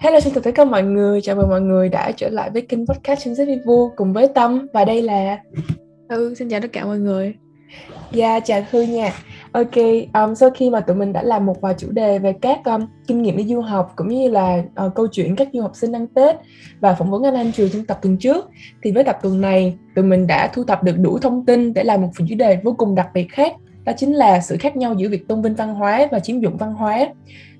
Hello xin chào tất cả mọi người, chào mừng mọi người đã trở lại với kênh podcast trên Vivu cùng với Tâm và đây là Thư, xin chào tất cả mọi người. Dạ, yeah, chào Thư nha. Ok, um, sau khi mà tụi mình đã làm một vài chủ đề về các um, kinh nghiệm đi du học cũng như là uh, câu chuyện các du học sinh ăn Tết và phỏng vấn anh Anh Trường trong tập tuần trước thì với tập tuần này tụi mình đã thu thập được đủ thông tin để làm một chủ đề vô cùng đặc biệt khác đó chính là sự khác nhau giữa việc tôn vinh văn hóa và chiếm dụng văn hóa.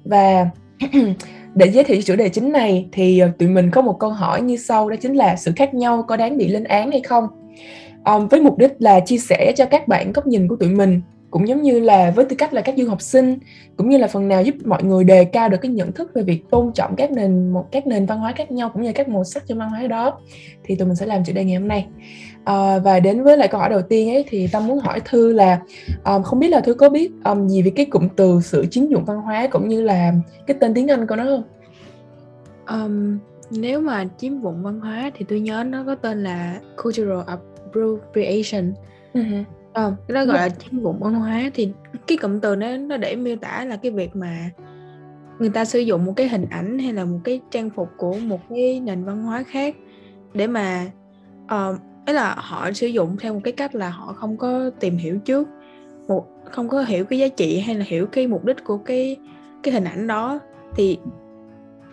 Và để giới thiệu chủ đề chính này thì ờ, tụi mình có một câu hỏi như sau đó chính là sự khác nhau có đáng bị lên án hay không? Um, với mục đích là chia sẻ cho các bạn góc nhìn của tụi mình cũng giống như là với tư cách là các du học sinh cũng như là phần nào giúp mọi người đề cao được cái nhận thức về việc tôn trọng các nền một các nền văn hóa khác nhau cũng như các màu sắc trong văn hóa đó. Thì tụi mình sẽ làm chủ đề ngày hôm nay à, và đến với lại câu hỏi đầu tiên ấy thì tâm muốn hỏi thư là um, không biết là thư có biết um, gì về cái cụm từ sự chiếm dụng văn hóa cũng như là cái tên tiếng anh của nó không? Um, nếu mà chiếm dụng văn hóa thì tôi nhớ nó có tên là cultural appropriation. Uh-huh ờ cái đó gọi là chiếm dụng văn hóa thì cái cụm từ nó nó để miêu tả là cái việc mà người ta sử dụng một cái hình ảnh hay là một cái trang phục của một cái nền văn hóa khác để mà uh, ấy là họ sử dụng theo một cái cách là họ không có tìm hiểu trước một không có hiểu cái giá trị hay là hiểu cái mục đích của cái cái hình ảnh đó. Thì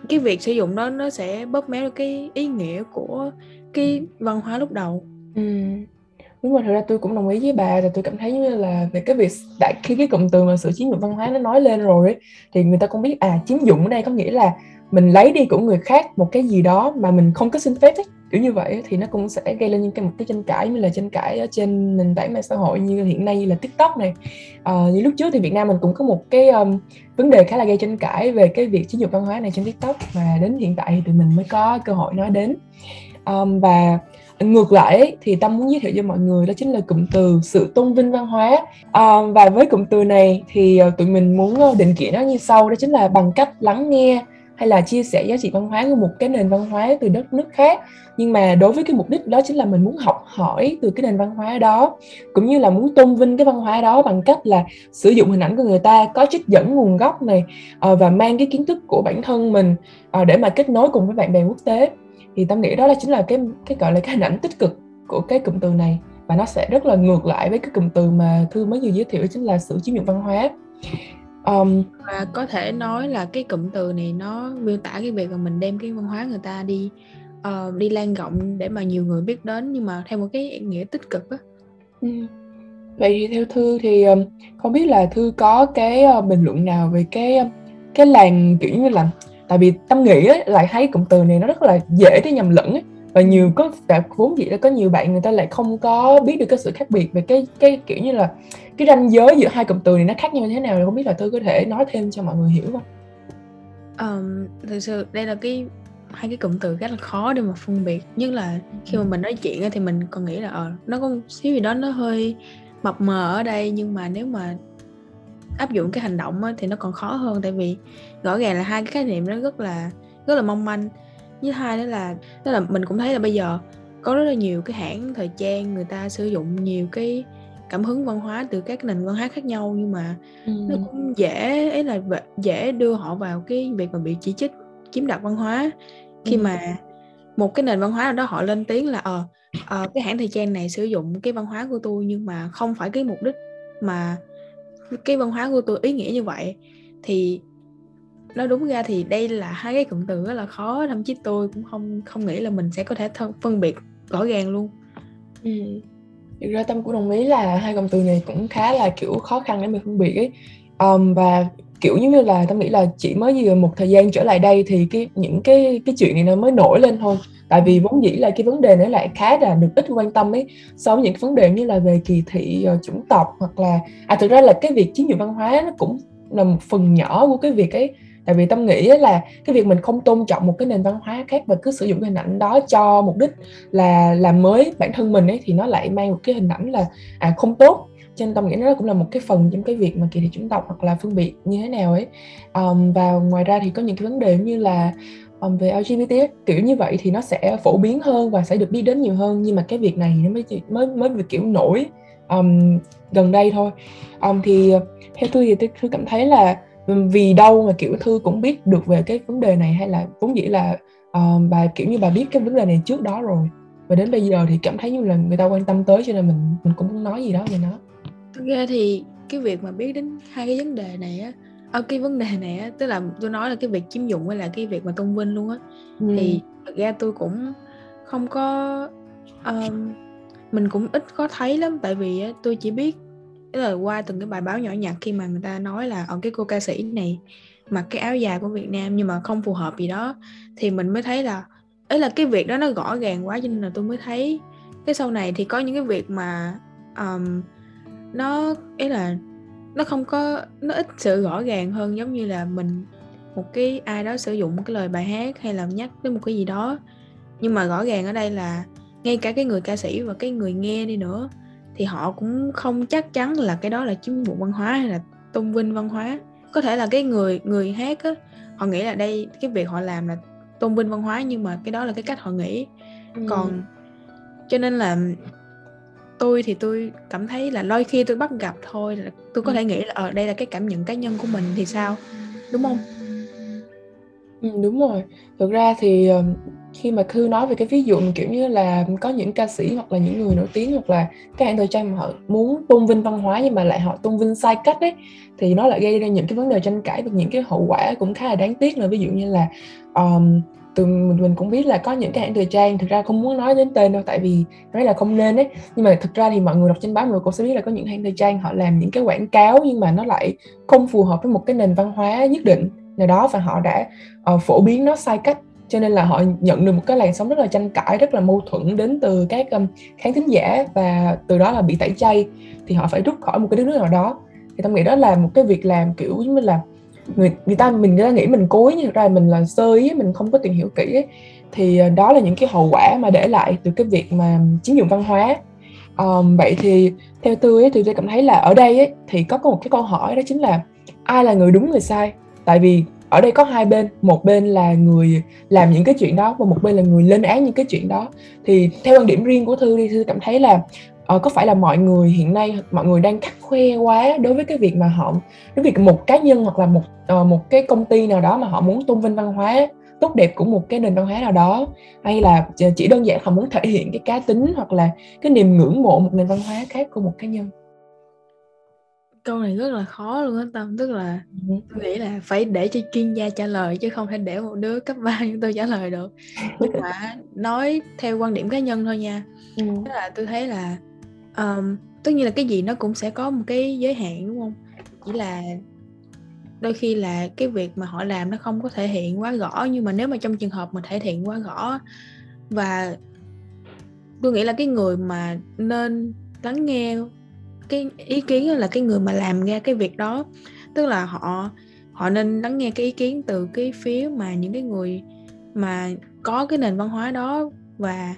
cái việc sử dụng đó nó sẽ bóp méo cái ý nghĩa của cái văn hóa lúc đầu. Ừ. Đúng rồi thật ra tôi cũng đồng ý với bà là tôi cảm thấy như là về cái việc đại khi cái cụm từ mà sự chiếm dụng văn hóa nó nói lên rồi ấy, thì người ta cũng biết à chiếm dụng ở đây có nghĩa là mình lấy đi của người khác một cái gì đó mà mình không có xin phép ấy kiểu như vậy thì nó cũng sẽ gây lên những cái một cái tranh cãi như là tranh cãi ở trên nền tảng mạng xã hội như hiện nay như là tiktok này. À, như lúc trước thì việt nam mình cũng có một cái um, vấn đề khá là gây tranh cãi về cái việc chiếm dụng văn hóa này trên tiktok và đến hiện tại thì tụi mình mới có cơ hội nói đến. Um, và ngược lại thì tâm muốn giới thiệu cho mọi người đó chính là cụm từ sự tôn vinh văn hóa. À, và với cụm từ này thì ờ, tụi mình muốn ờ, định nghĩa nó như sau đó chính là bằng cách lắng nghe hay là chia sẻ giá trị văn hóa của một cái nền văn hóa từ đất nước khác. Nhưng mà đối với cái mục đích đó chính là mình muốn học hỏi từ cái nền văn hóa đó, cũng như là muốn tôn vinh cái văn hóa đó bằng cách là sử dụng hình ảnh của người ta, có trích dẫn nguồn gốc này ờ, và mang cái kiến thức của bản thân mình ờ, để mà kết nối cùng với bạn bè quốc tế. Thì tâm nghĩ đó là chính là cái cái gọi là cái hình ảnh tích cực của cái cụm từ này. Và nó sẽ rất là ngược lại với cái cụm từ mà thư mới vừa giới thiệu, chính là sự chiếm dụng văn hóa um, và có thể nói là cái cụm từ này nó miêu tả cái việc là mình đem cái văn hóa người ta đi uh, đi lan rộng để mà nhiều người biết đến nhưng mà theo một cái nghĩa tích cực á ừ. vậy thì theo thư thì không biết là thư có cái uh, bình luận nào về cái cái làng kiểu như là tại vì tâm nghĩ ấy, lại thấy cụm từ này nó rất là dễ để nhầm lẫn ấy. và nhiều có cả vốn dĩ là có nhiều bạn người ta lại không có biết được cái sự khác biệt về cái cái kiểu như là cái ranh giới giữa hai cụm từ này nó khác nhau như thế nào? Không biết là tôi có thể nói thêm cho mọi người hiểu không? Um, thực sự đây là cái hai cái cụm từ rất là khó để mà phân biệt. Nhất là khi mà mình nói chuyện thì mình còn nghĩ là ờ nó có một xíu gì đó nó hơi mập mờ ở đây nhưng mà nếu mà áp dụng cái hành động thì nó còn khó hơn. Tại vì rõ ràng là hai cái khái niệm nó rất là rất là mong manh. Với hai đó là đó là mình cũng thấy là bây giờ có rất là nhiều cái hãng thời trang người ta sử dụng nhiều cái cảm hứng văn hóa từ các nền văn hóa khác nhau nhưng mà ừ. nó cũng dễ ấy là dễ đưa họ vào cái việc mà bị chỉ trích chiếm đoạt văn hóa khi ừ. mà một cái nền văn hóa nào đó họ lên tiếng là ờ uh, cái hãng thời trang này sử dụng cái văn hóa của tôi nhưng mà không phải cái mục đích mà cái văn hóa của tôi ý nghĩa như vậy thì nói đúng ra thì đây là hai cái cụm từ rất là khó thậm chí tôi cũng không không nghĩ là mình sẽ có thể th- phân biệt rõ ràng luôn ừ. Thực ra Tâm cũng đồng ý là hai cụm từ này cũng khá là kiểu khó khăn để mình phân biệt ấy. Um, và kiểu như là Tâm nghĩ là chỉ mới vừa một thời gian trở lại đây thì cái những cái cái chuyện này nó mới nổi lên thôi. Tại vì vốn dĩ là cái vấn đề nó lại khá là được ít quan tâm ấy so với những vấn đề như là về kỳ thị uh, chủng tộc hoặc là à thực ra là cái việc chiếm dụng văn hóa nó cũng là một phần nhỏ của cái việc ấy tại vì tâm nghĩ là cái việc mình không tôn trọng một cái nền văn hóa khác và cứ sử dụng cái hình ảnh đó cho mục đích là làm mới bản thân mình ấy thì nó lại mang một cái hình ảnh là à không tốt. Cho nên tâm nghĩ nó cũng là một cái phần trong cái việc mà kỳ thị chủng tộc hoặc là phân biệt như thế nào ấy. Um, và ngoài ra thì có những cái vấn đề như là um, về LGBT kiểu như vậy thì nó sẽ phổ biến hơn và sẽ được biết đến nhiều hơn nhưng mà cái việc này nó mới mới mới được kiểu nổi um, gần đây thôi. Um, thì ờ, theo tôi thì tôi cảm thấy là vì đâu mà kiểu thư cũng biết được về cái vấn đề này hay là vốn dĩ là uh, bà kiểu như bà biết cái vấn đề này trước đó rồi. Và đến bây giờ thì cảm thấy như là người ta quan tâm tới cho nên mình mình cũng muốn nói gì đó về nó. Thực ra thì cái việc mà biết đến hai cái vấn đề này á ở cái vấn đề này á tức là tôi nói là cái việc chiếm dụng hay là cái việc mà tôn vinh luôn á ừ. thì thực ra tôi cũng không có um, mình cũng ít có thấy lắm. Tại vì á, tôi chỉ biết tức là qua từng cái bài báo nhỏ nhặt khi mà người ta nói là ở cái cô ca sĩ này mặc cái áo dài của Việt Nam nhưng mà không phù hợp gì đó. Thì mình mới thấy là ấy là cái việc đó nó rõ ràng quá cho nên là tôi mới thấy cái sau này thì có những cái việc mà um, nó ấy là nó không có nó ít sự rõ ràng hơn giống như là mình một cái ai đó sử dụng một cái lời bài hát hay là nhắc đến một cái gì đó. Nhưng mà rõ ràng ở đây là ngay cả cái người ca sĩ và cái người nghe đi nữa thì họ cũng không chắc chắn là cái đó là chiếm dụng văn hóa hay là tôn vinh văn hóa. Có thể là cái người người hát á họ nghĩ là đây cái việc họ làm là tôn vinh văn hóa nhưng mà cái đó là cái cách họ nghĩ. Ừ. còn cho nên là tôi thì tôi cảm thấy là đôi khi tôi bắt gặp thôi là tôi có ừ. thể nghĩ là ở ờ, đây là cái cảm nhận cá nhân của mình thì sao? Đúng không? Ừ, đúng rồi. Thực ra thì khi mà Thư nói về cái ví dụ kiểu như là có những ca sĩ hoặc là những người nổi tiếng hoặc là các hãng thời trang mà họ muốn tôn vinh văn hóa nhưng mà lại họ tôn vinh sai cách đấy thì nó lại gây ra những cái vấn đề tranh cãi và những cái hậu quả cũng khá là đáng tiếc là ví dụ như là um, từ mình mình cũng biết là có những cái hãng thời trang thực ra không muốn nói đến tên đâu tại vì nói là không nên đấy nhưng mà thực ra thì mọi người đọc trên báo mọi người cũng sẽ biết là có những hãng thời trang họ làm những cái quảng cáo nhưng mà nó lại không phù hợp với một cái nền văn hóa nhất định nào đó và họ đã uh, phổ biến nó sai cách cho nên là họ nhận được một cái làn sóng rất là tranh cãi rất là mâu thuẫn đến từ các um, khán thính giả và từ đó là bị tẩy chay. Thì họ phải rút khỏi một cái nước nào đó. Thì tâm nghĩ đó là một cái việc làm kiểu giống như là người người ta mình người ta nghĩ mình cối nhưng thực ra mình là sơ ý mình không có tìm hiểu kỹ ấy. thì ờ, đó là những cái hậu quả mà để lại từ cái việc mà chiếm dụng văn hóa. Um, vậy thì theo tôi ấy, thì tôi cảm thấy là ở đây ấy, thì có một cái câu hỏi đó chính là ai là người đúng người sai? Tại vì ở đây có hai bên một bên là người làm những cái chuyện đó và một bên là người lên án những cái chuyện đó. Thì theo quan điểm riêng của thư đi thư cảm thấy là uh, có phải là mọi người hiện nay mọi người đang khắc khoe quá đối với cái việc mà họ đối với việc một cá nhân hoặc là một uh, một cái công ty nào đó mà họ muốn tôn vinh văn hóa tốt đẹp của một cái nền văn hóa nào đó? Hay là chỉ đơn giản họ muốn thể hiện cái cá tính hoặc là cái niềm ngưỡng mộ một nền văn hóa khác của một cá nhân? Câu này rất là khó luôn á tâm tức là ừ. tôi nghĩ là phải để cho chuyên gia trả lời chứ không thể để một đứa cấp ba như tôi trả lời được nhưng mà nói theo quan điểm cá nhân thôi nha ừ. tức là tôi thấy là um, tất nhiên là cái gì nó cũng sẽ có một cái giới hạn đúng không chỉ là đôi khi là cái việc mà họ làm nó không có thể hiện quá rõ nhưng mà nếu mà trong trường hợp mà thể hiện quá rõ và tôi nghĩ là cái người mà nên lắng nghe cái ý kiến là cái người mà làm ra cái việc đó. Tức là họ họ nên lắng nghe cái ý kiến từ cái phía mà những cái người mà có cái nền văn hóa đó. Và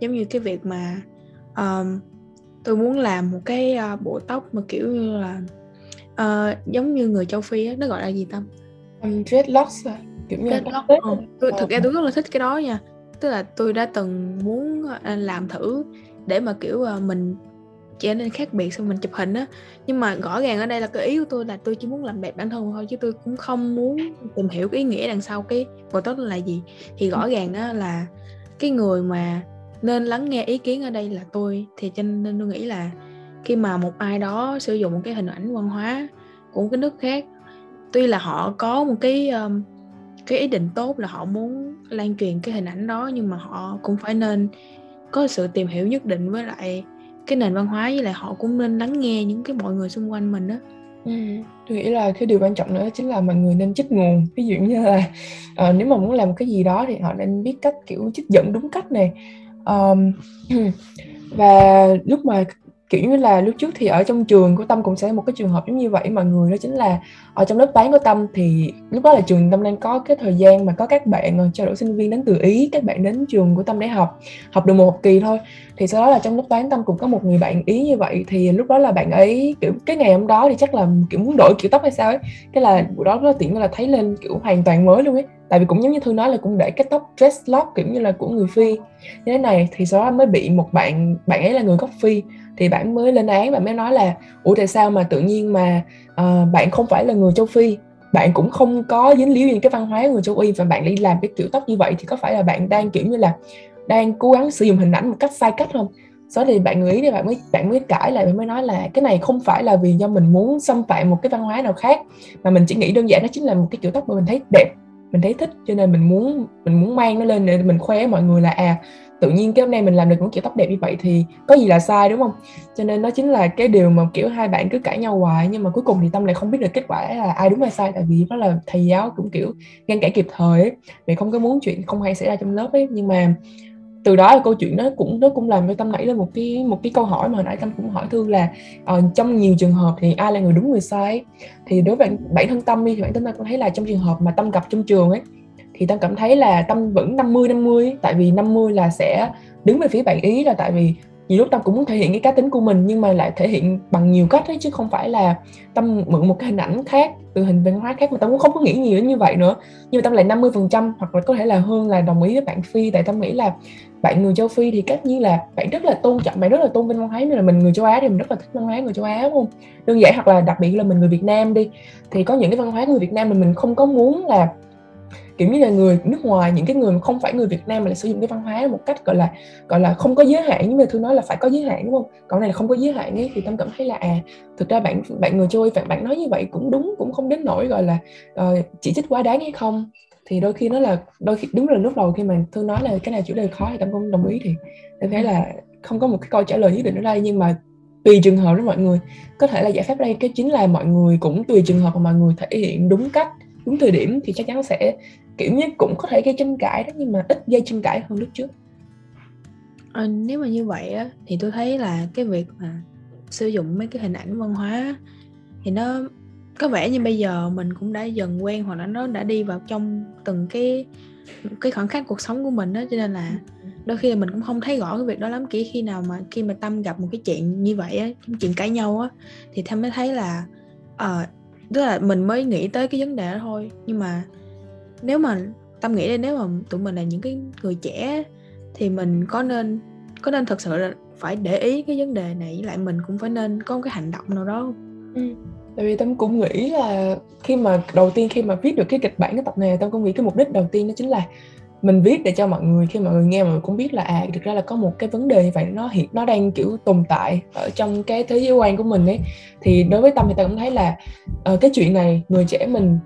giống như cái việc mà um, tôi muốn làm một cái uh, bộ tóc mà kiểu như là uh, giống như người châu phi á nó gọi là gì tâm um, dreadlocks à kiểu như dreadlock. Là ừ. tôi thực ra tôi rất là thích cái đó nha. Tức là tôi đã từng muốn làm thử để mà kiểu uh, mình trở nên khác biệt xong mình chụp hình á. Nhưng mà rõ ràng ở đây là cái ý của tôi là tôi chỉ muốn làm đẹp bản thân thôi chứ tôi cũng không muốn tìm hiểu cái ý nghĩa đằng sau cái tốt là gì. Thì rõ ràng á là cái người mà nên lắng nghe ý kiến ở đây là tôi. Thì cho nên tôi nghĩ là khi mà một ai đó sử dụng một cái hình ảnh văn hóa của một cái nước khác tuy là họ có một cái um, cái ý định tốt là họ muốn lan truyền cái hình ảnh đó nhưng mà họ cũng phải nên có sự tìm hiểu nhất định với lại cái nền văn hóa với lại họ cũng nên lắng nghe những cái mọi người xung quanh mình đó Ừ. tôi nghĩ là cái điều quan trọng nữa chính là mọi người nên trích nguồn. Ví dụ như là uh, nếu mà muốn làm cái gì đó thì họ nên biết cách kiểu trích dẫn đúng cách này. Um, và lúc mà kiểu như là lúc trước thì ở trong trường của tâm cũng sẽ một cái trường hợp giống như vậy mọi người đó chính là ở trong lớp toán của tâm thì lúc đó là trường tâm đang có cái thời gian mà có các bạn ờ, trao đổi sinh viên đến từ ý, các bạn đến trường của tâm để học học được một học kỳ thôi. Thì sau đó là trong lớp toán tâm cũng có một người bạn ý như vậy, thì lúc đó là bạn ấy, kiểu, cái ngày hôm đó thì chắc là, kiểu, muốn đổi kiểu tóc hay sao ấy, cái là buổi đó rất là tiện là thấy lên, kiểu, hoàn toàn mới luôn ấy. Tại vì cũng giống như thư nói là cũng để cái tóc dress lock kiểu như là, của người phi. Như thế này thì sau đó mới bị một bạn bạn ấy là người gốc phi thì bạn mới lên án và mới nói là ủa tại sao mà tự nhiên mà uh, bạn không phải là người châu phi? Bạn cũng không có dính líu gì cái văn hóa người châu y và bạn đi làm cái kiểu tóc như vậy thì có phải là bạn đang kiểu như là đang cố gắng sử dụng hình ảnh một cách sai cách không? Sau thì bạn nghĩ thì bạn mới bạn mới cãi lại bạn mới nói là cái này không phải là vì do mình muốn xâm phạm một cái văn hóa nào khác mà mình chỉ nghĩ đơn giản đó chính là một cái kiểu tóc mà mình thấy đẹp mình thấy thích cho nên mình muốn mình muốn mang nó lên để mình khoe mọi người là à tự nhiên cái hôm nay mình làm được một kiểu tóc đẹp như vậy thì có gì là sai đúng không? Cho nên nó chính là cái điều mà kiểu hai bạn cứ cãi nhau hoài nhưng mà cuối cùng thì tâm lại không biết được kết quả là ai đúng ai sai tại vì đó là thầy giáo cũng kiểu ngăn cản kịp thời ấy. Vì không có muốn chuyện không hay xảy ra trong lớp ấy. Nhưng mà từ đó là câu chuyện nó cũng nó cũng làm cho tâm nảy lên một cái một cái câu hỏi mà hồi nãy tâm cũng hỏi thư là uh, trong nhiều trường hợp thì ai là người đúng người sai thì đối với bản thân tâm đi thì bản thân tâm cũng thấy là trong trường hợp mà tâm gặp trong trường ấy thì tâm cảm thấy là tâm vẫn 50 50 tại vì 50 là sẽ đứng về phía bạn ý là tại vì nhiều lúc tâm cũng muốn thể hiện cái cá tính của mình nhưng mà lại thể hiện bằng nhiều cách ấy, chứ không phải là tâm mượn một cái hình ảnh khác từ hình văn hóa khác mà tâm cũng không có nghĩ nhiều đến như vậy nữa. Nhưng mà tâm lại 50 phần trăm hoặc là có thể là hơn là đồng ý với bạn phi. Tại tâm nghĩ là bạn người châu phi thì tất nhiên là bạn rất là tôn trọng bạn rất là tôn vinh văn hóa. Như là mình người châu á thì mình rất là thích văn hóa người châu á đúng không? Đơn giản hoặc là đặc biệt là mình người việt nam đi thì có những cái văn hóa người việt nam mà mình không có muốn là kiểu như là người nước ngoài những cái người mà không phải người Việt Nam mà lại sử dụng cái văn hóa một cách gọi là gọi là không có giới hạn nhưng mà thương nói là phải có giới hạn đúng không? Còn này là không có giới hạn ấy thì tâm cảm thấy là à thực ra bạn bạn người chơi bạn bạn nói như vậy cũng đúng cũng không đến nỗi gọi là uh, chỉ trích quá đáng hay không. Thì đôi khi nó là đôi khi đúng là lúc đầu khi mà thương nói là cái này chủ đề khó thì tâm không đồng ý thì em thấy là không có một cái câu trả lời nhất định ở đây. Nhưng mà tùy trường hợp đó mọi người. Có thể là giải pháp đây cái chính là mọi người cũng tùy trường hợp mà mọi người thể hiện đúng cách đúng thời điểm thì chắc chắn sẽ kiểu như cũng có thể gây tranh cãi đó nhưng mà ít gây tranh cãi hơn lúc trước. À, nếu mà như vậy á thì tôi thấy là cái việc mà sử dụng mấy cái hình ảnh văn hóa thì nó có vẻ như bây giờ mình cũng đã dần quen hoặc là nó đã đi vào trong từng cái cái khoảng khắc cuộc sống của mình đó cho nên là đôi khi là mình cũng không thấy rõ cái việc đó lắm. Kỹ khi nào mà khi mà tâm gặp một cái chuyện như vậy á chuyện cãi nhau á thì tâm mới thấy là uh, tức là mình mới nghĩ tới cái vấn đề đó thôi. Nhưng mà nếu mà tâm nghĩ là nếu mà tụi mình là những cái người trẻ thì mình có nên có nên thật sự là phải để ý cái vấn đề này với lại mình cũng phải nên có một cái hành động nào đó ừ. tại vì tâm cũng nghĩ là khi mà đầu tiên khi mà viết được cái kịch bản cái tập này tâm cũng nghĩ cái mục đích đầu tiên đó chính là mình viết để cho mọi người khi mọi người nghe mọi người cũng biết là à thực ra là có một cái vấn đề như vậy nó hiện nó đang kiểu tồn tại ở trong cái thế giới quan của mình ấy thì đối với tâm thì ta cũng thấy là uh, cái chuyện này người trẻ mình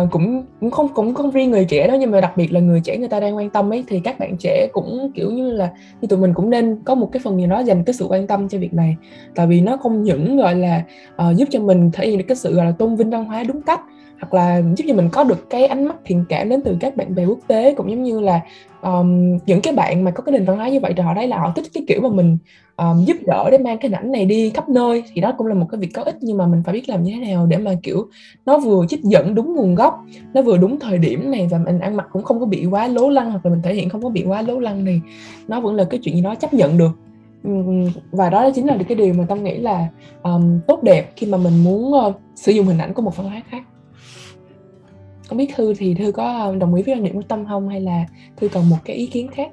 uh, cũng cũng không cũng không riêng người trẻ đó nhưng mà đặc biệt là người trẻ người ta đang quan tâm ấy thì các bạn trẻ cũng kiểu như là như tụi mình cũng nên có một cái phần gì đó dành cái sự quan tâm cho việc này. Tại vì nó không những gọi là uh, giúp cho mình thể hiện được cái sự gọi là tôn vinh văn hóa đúng cách hoặc là giúp cho mình có được cái ánh mắt thiện cảm đến từ các bạn bè quốc tế cũng giống như là um, những cái bạn mà có cái nền văn hóa như vậy thì họ thấy là họ thích cái kiểu mà mình um, giúp đỡ để mang cái ảnh này đi khắp nơi. Thì đó cũng là một cái việc có ích nhưng mà mình phải biết làm như thế nào để mà kiểu nó vừa trích dẫn đúng nguồn gốc nó vừa đúng thời điểm này và mình ăn mặc cũng không có bị quá lố lăng hoặc là mình thể hiện không có bị quá lố lăng thì nó vẫn là cái chuyện gì đó chấp nhận được. Và đó chính là cái điều mà tâm nghĩ là um, tốt đẹp khi mà mình muốn uh, sử dụng hình ảnh của một văn hóa khác không biết thư thì thư có đồng ý với quan điểm của tâm không hay là thư còn một cái ý kiến khác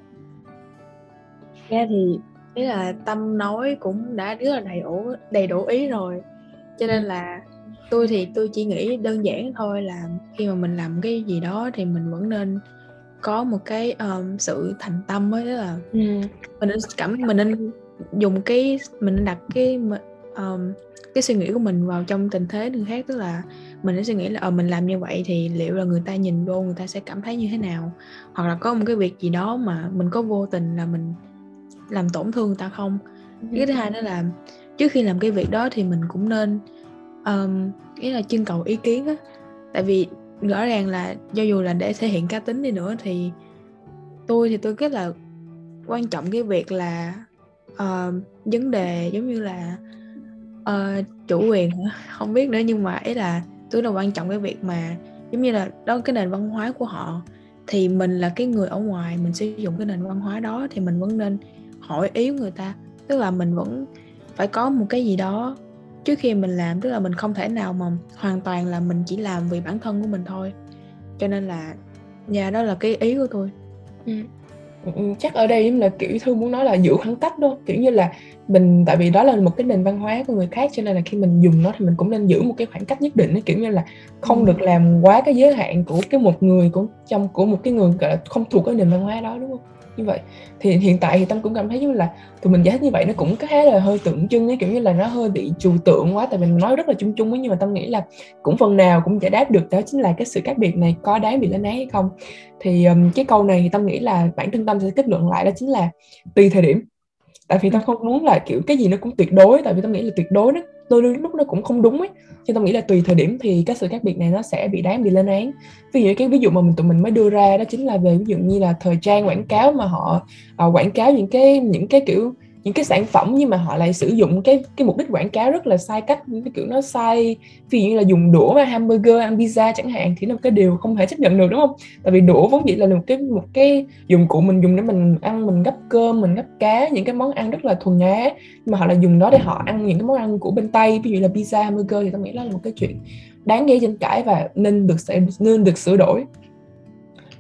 Nghe thì ý là tâm nói cũng đã rất là đầy đủ đầy đủ ý rồi cho nên là tôi thì tôi chỉ nghĩ đơn giản thôi là khi mà mình làm cái gì đó thì mình vẫn nên có một cái um, sự thành tâm ấy là ừ. mình nên cảm mình nên dùng cái mình nên đặt cái um, cái suy nghĩ của mình vào trong tình thế người khác tức là mình sẽ suy nghĩ là ờ mình làm như vậy thì liệu là người ta nhìn vô người ta sẽ cảm thấy như thế nào? Hoặc là có một cái việc gì đó mà mình có vô tình là mình làm tổn thương người ta không? Cái thứ hai đó là trước khi làm cái việc đó thì mình cũng nên um, ý là trưng cầu ý kiến á. Tại vì rõ ràng là do dù là để thể hiện cá tính đi nữa thì tôi thì tôi rất là quan trọng cái việc là uh, vấn đề giống như là uh, chủ quyền không biết nữa nhưng mà ý là tôi là quan trọng cái việc mà, giống như là, đó cái nền văn hóa của họ. Thì mình là cái người ở ngoài, mình sử dụng cái nền văn hóa đó thì mình vẫn nên hỏi ý người ta. Tức là mình vẫn phải có một cái gì đó trước khi mình làm, tức là mình không thể nào mà hoàn toàn là mình chỉ làm vì bản thân của mình thôi. Cho nên là, nhà đó là cái ý của tôi. Ừ. Ừ, chắc ở đây là kiểu thư muốn nói là giữ khoảng cách đó kiểu như là mình tại vì đó là một cái nền văn hóa của người khác cho nên là khi mình dùng nó thì mình cũng nên giữ một cái khoảng cách nhất định kiểu như là không được làm quá cái giới hạn của cái một người của trong của một cái người gọi là không thuộc cái nền văn hóa đó đúng không như vậy. Thì hiện tại thì tâm cũng cảm thấy như là tụi mình giải thích như vậy nó cũng khá là hơi tượng trưng ấy kiểu như là nó hơi bị trừu tượng quá tại mình nói rất là chung chung ấy nhưng mà tâm nghĩ là cũng phần nào cũng giải đáp được đó chính là cái sự khác biệt này có đáng bị lên án hay không. Thì um, cái câu này thì tâm nghĩ là bản thân tâm sẽ kết luận lại đó chính là tùy thời điểm. Tại vì tâm không muốn là kiểu cái gì nó cũng tuyệt đối tại vì tâm nghĩ là tuyệt đối nó đôi lúc nó cũng không đúng ấy. Nhưng tôi nghĩ là tùy thời điểm thì cái sự khác biệt này nó sẽ bị đáng bị lên án. Ví dụ cái ví dụ mà mình tụi mình mới đưa ra đó chính là về ví dụ như là thời trang quảng cáo mà họ uh, quảng cáo những cái những cái kiểu những cái sản phẩm nhưng mà họ lại sử dụng cái cái mục đích quảng cáo rất là sai cách cái kiểu nó sai. Ví dụ như là dùng đũa mà hamburger ăn pizza chẳng hạn thì nó một cái điều không thể chấp nhận được đúng không? Tại vì đũa vốn dĩ là một cái một cái dụng cụ mình dùng để mình ăn mình gấp cơm mình gấp cá những cái món ăn rất là thuần á nhưng mà họ lại dùng nó để họ ăn những cái món ăn của bên tây ví dụ là pizza hamburger thì tôi nghĩ đó là một cái chuyện đáng gây tranh cãi và nên được sẽ nên được sửa đổi.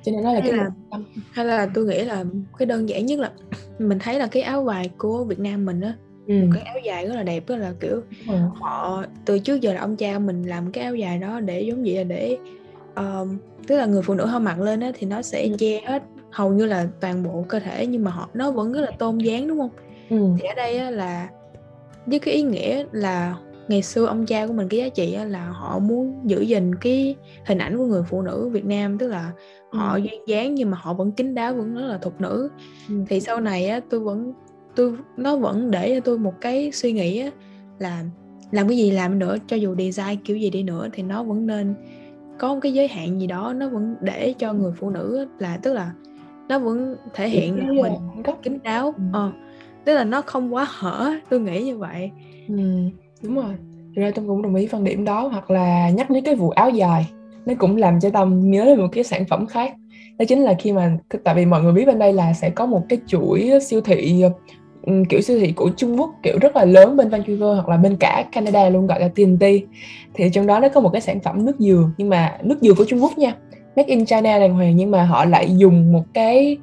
Cho nên nó là hay cái là, hay là tôi nghĩ là cái đơn giản nhất là mình thấy là cái áo vải của Việt Nam mình á ừ. một cái áo dài rất là đẹp đó là kiểu ừ. họ từ trước giờ là ông cha mình làm cái áo dài đó để giống vậy là để um, tức là người phụ nữ họ mặc lên á thì nó sẽ ừ. che hết hầu như là toàn bộ cơ thể nhưng mà họ nó vẫn rất là tôn dáng đúng không ừ. thì ở đây á là với cái ý nghĩa là ngày xưa ông cha của mình cái giá trị là họ muốn giữ gìn cái hình ảnh của người phụ nữ Việt Nam tức là họ ừ. duyên dáng nhưng mà họ vẫn kín đáo vẫn rất là thục nữ. Ừ. thì sau này á tôi vẫn tôi nó vẫn để cho tôi một cái suy nghĩ á là làm cái gì làm nữa cho dù design kiểu gì đi nữa thì nó vẫn nên có một cái giới hạn gì đó nó vẫn để cho người phụ nữ là tức là nó vẫn thể hiện là mình kín đáo. Ừ. ờ, tức là nó không quá hở tôi nghĩ như vậy. Ừ, đúng rồi. Ra tôi cũng đồng ý phần điểm đó hoặc là nhắc đến cái vụ áo dài nó cũng làm cho tâm nhớ đến một cái sản phẩm khác. Đó chính là khi mà tại vì mọi người biết bên đây là sẽ có một cái chuỗi siêu thị ừ, kiểu siêu thị của Trung Quốc, kiểu rất là lớn bên Vancouver hoặc là bên cả Canada luôn, gọi là TNT thì trong đó nó có một cái sản phẩm nước dừa, nhưng mà nước dừa của Trung Quốc nha. Made in China đàng hoàng nhưng mà họ lại dùng một cái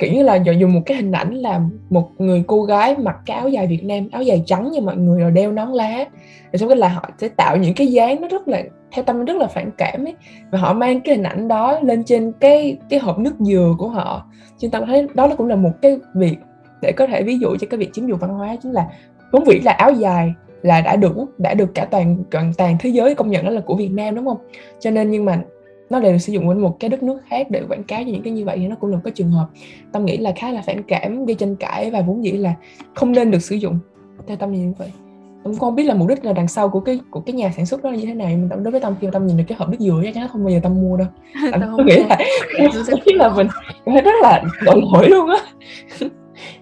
kiểu như là dùng một cái hình ảnh là một người cô gái mặc cái áo dài Việt Nam, áo dài trắng như mọi người rồi đeo nón lá. Rồi xong cái là họ sẽ tạo những cái dáng nó rất là, theo tâm rất là phản cảm ấy. Và họ mang cái hình ảnh đó lên trên cái cái hộp nước dừa của họ. Chúng ta thấy đó cũng là một cái việc để có thể ví dụ cho cái việc chiếm dụng văn hóa, chính là vốn vĩ là áo dài là đã được đã được cả toàn toàn toàn thế giới công nhận đó là của Việt Nam, đúng không? Cho nên nhưng mà nó lại được sử dụng ở một cái đất nước khác để quảng cáo cho những cái như vậy thì nó cũng là một cái trường hợp. Tâm nghĩ là khá là phản cảm gây tranh cãi và vốn dĩ là không nên được sử dụng. Theo tâm như vậy. Cũng không biết là mục đích là đằng sau của cái của cái nhà sản xuất đó là như thế nào nhưng đối với tâm khi mà tâm nhìn được cái hộp nước dừa chắc chắn không bao giờ tâm mua đâu. Tôi nghĩ là tôi là mình rất là tội lỗi luôn á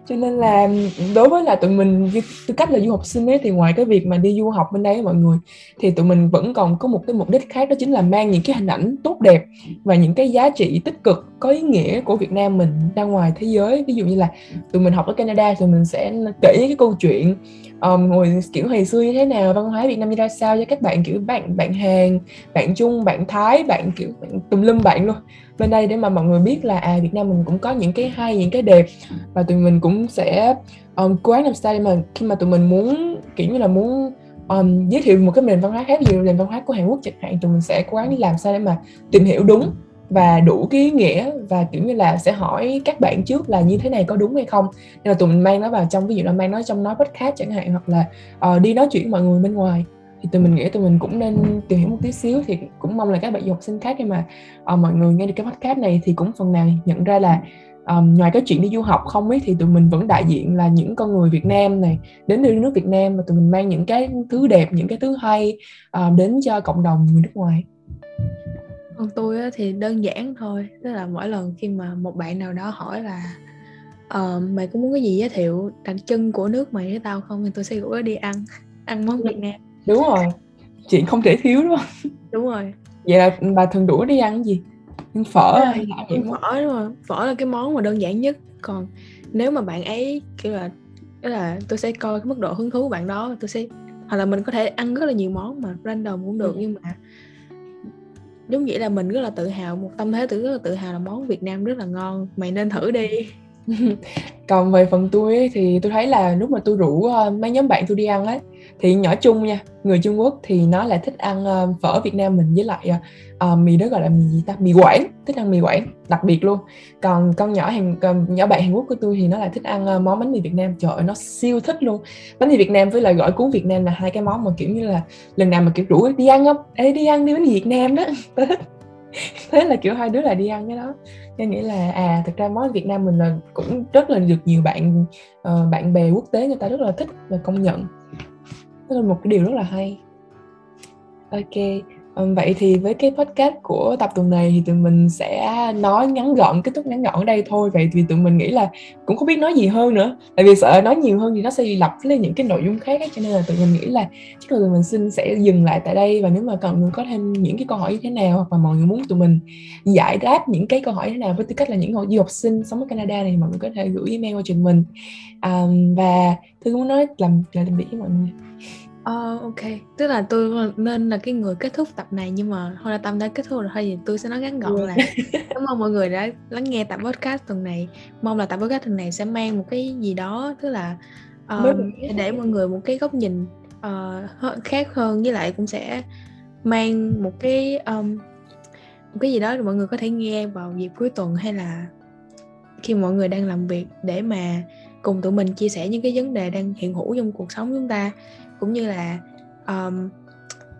cho nên là đối với là tụi mình tư cách là du học sinh ấy, thì ngoài cái việc mà đi du học bên đây mọi người, thì tụi mình vẫn còn có một cái mục đích khác, đó chính là mang những cái hình ảnh tốt đẹp và những cái giá trị tích cực có ý nghĩa của Việt Nam mình ra ngoài thế giới. Ví dụ như là tụi mình học ở Canada thì mình sẽ kể cái câu chuyện um, ngồi kiểu hồi xưa như thế nào văn hóa Việt Nam như ra sao cho các bạn kiểu bạn bạn Hàn bạn Trung bạn Thái bạn kiểu bạn tùm lum bạn luôn. Bên đây để mà mọi người biết là à Việt Nam mình cũng có những cái hay những cái đẹp và tụi mình cũng sẽ um, cố gắng làm sao để mà khi mà tụi mình muốn kiểu như là muốn um, giới thiệu một cái nền văn hóa khác ví dụ nền văn hóa của Hàn Quốc chẳng hạn tụi mình sẽ cố gắng làm sao để mà tìm hiểu đúng và đủ cái ý nghĩa và kiểu như là sẽ hỏi các bạn trước là như thế này có đúng hay không. Nên là tụi mình mang nó vào trong ví dụ là mang nó trong nói podcast chẳng hạn hoặc là uh, đi nói chuyện với mọi người bên ngoài. Thì tụi mình nghĩ tụi mình cũng nên tìm hiểu một tí xíu thì cũng mong là các bạn du học sinh khác khi mà uh, mọi người nghe được cái podcast này thì cũng phần nào nhận ra là um, ngoài cái chuyện đi du học không ấy thì tụi mình vẫn đại diện là những con người Việt Nam này đến từ nước Việt Nam và tụi mình mang những cái thứ đẹp những cái thứ hay uh, đến cho cộng đồng người nước ngoài còn tôi thì đơn giản thôi tức là mỗi lần khi mà một bạn nào đó hỏi là uh, mày có muốn cái gì giới thiệu đặc trưng của nước mày với tao không? Thì tôi sẽ gửi đi ăn ăn món Việt Nam. Đúng rồi. Chuyện không thể thiếu đúng không? Đúng rồi. Vậy là bà thường đuổi đi ăn gì? Phở hay là gì phở đúng rồi. Phở là cái món mà đơn giản nhất. Còn nếu mà bạn ấy kiểu là đó là tôi sẽ coi cái mức độ hứng thú của bạn đó tôi sẽ hoặc là mình có thể ăn rất là nhiều món mà random cũng được ừ. nhưng mà giống nghĩa là mình rất là tự hào, một tâm thế tự rất là tự hào là món Việt Nam rất là ngon. Mày nên thử đi. còn về phần tôi ấy, thì tôi thấy là lúc mà tôi rủ uh, mấy nhóm bạn tôi đi ăn ấy thì nhỏ chung nha người Trung Quốc thì nó lại thích ăn uh, phở Việt Nam mình với lại uh, mì đó gọi là mì gì ta? Mì Quảng thích ăn mì Quảng đặc biệt luôn. Còn con nhỏ hàng nhỏ bạn Hàn Quốc của tôi thì nó lại thích ăn món bánh mì Việt Nam. Trời ơi nó siêu thích luôn. Bánh mì Việt Nam với lại gỏi cuốn Việt Nam là hai cái món mà kiểu như là lần nào mà kiểu rủ đi ăn không? Ê đi ăn đi bánh mì Việt Nam đó thế là kiểu hai đứa là đi ăn cái đó. Nên nghĩ là à thực ra món Việt Nam mình là cũng rất là được nhiều bạn uh, bạn bè quốc tế người ta rất là thích và công nhận. Đó là một cái điều rất là hay. Ok. Ờ, vậy thì với cái podcast của tập tuần này thì tụi mình sẽ nói ngắn gọn kết thúc ngắn gọn ở đây thôi. Vậy vì tụi mình nghĩ là cũng không biết nói gì hơn nữa. Tại vì sợ nói nhiều hơn thì nó sẽ lặp lên những cái nội dung khác ấy. cho nên là tụi mình nghĩ là chắc là tụi mình xin sẽ dừng lại tại đây. Và nếu mà cần có thêm những cái câu hỏi như thế nào hoặc là mọi người muốn tụi mình giải đáp những cái câu hỏi như thế nào với tư cách là những du học sinh sống ở Canada này mọi người có thể gửi email qua cho mình. Um, và thư muốn nói làm là tạm biệt với mọi người. Ờ, ok, tức là tôi nên là cái người kết thúc tập này nhưng mà thôi là Tâm đã kết thúc rồi thôi thì tôi sẽ nói ngắn gọn là cảm ơn mọi người đã lắng nghe tập podcast tuần này. Mong là tập podcast tuần này sẽ mang một cái gì đó tức là um, để mọi người một cái góc nhìn uh, khác hơn với lại cũng sẽ mang một cái um, một cái gì đó để mọi người có thể nghe vào dịp cuối tuần hay là khi mọi người đang làm việc để mà cùng tụi mình chia sẻ những cái vấn đề đang hiện hữu trong cuộc sống chúng ta cũng như là um,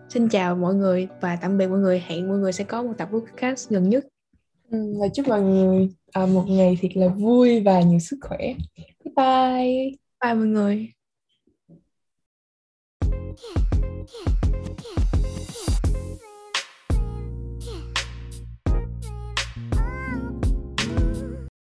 xin chào mọi người và tạm biệt mọi người. Hẹn mọi người sẽ có một tập podcast gần nhất. Ừ, và chúc mọi người à, một ngày thật là vui và nhiều sức khỏe. Bye bye. Bye mọi người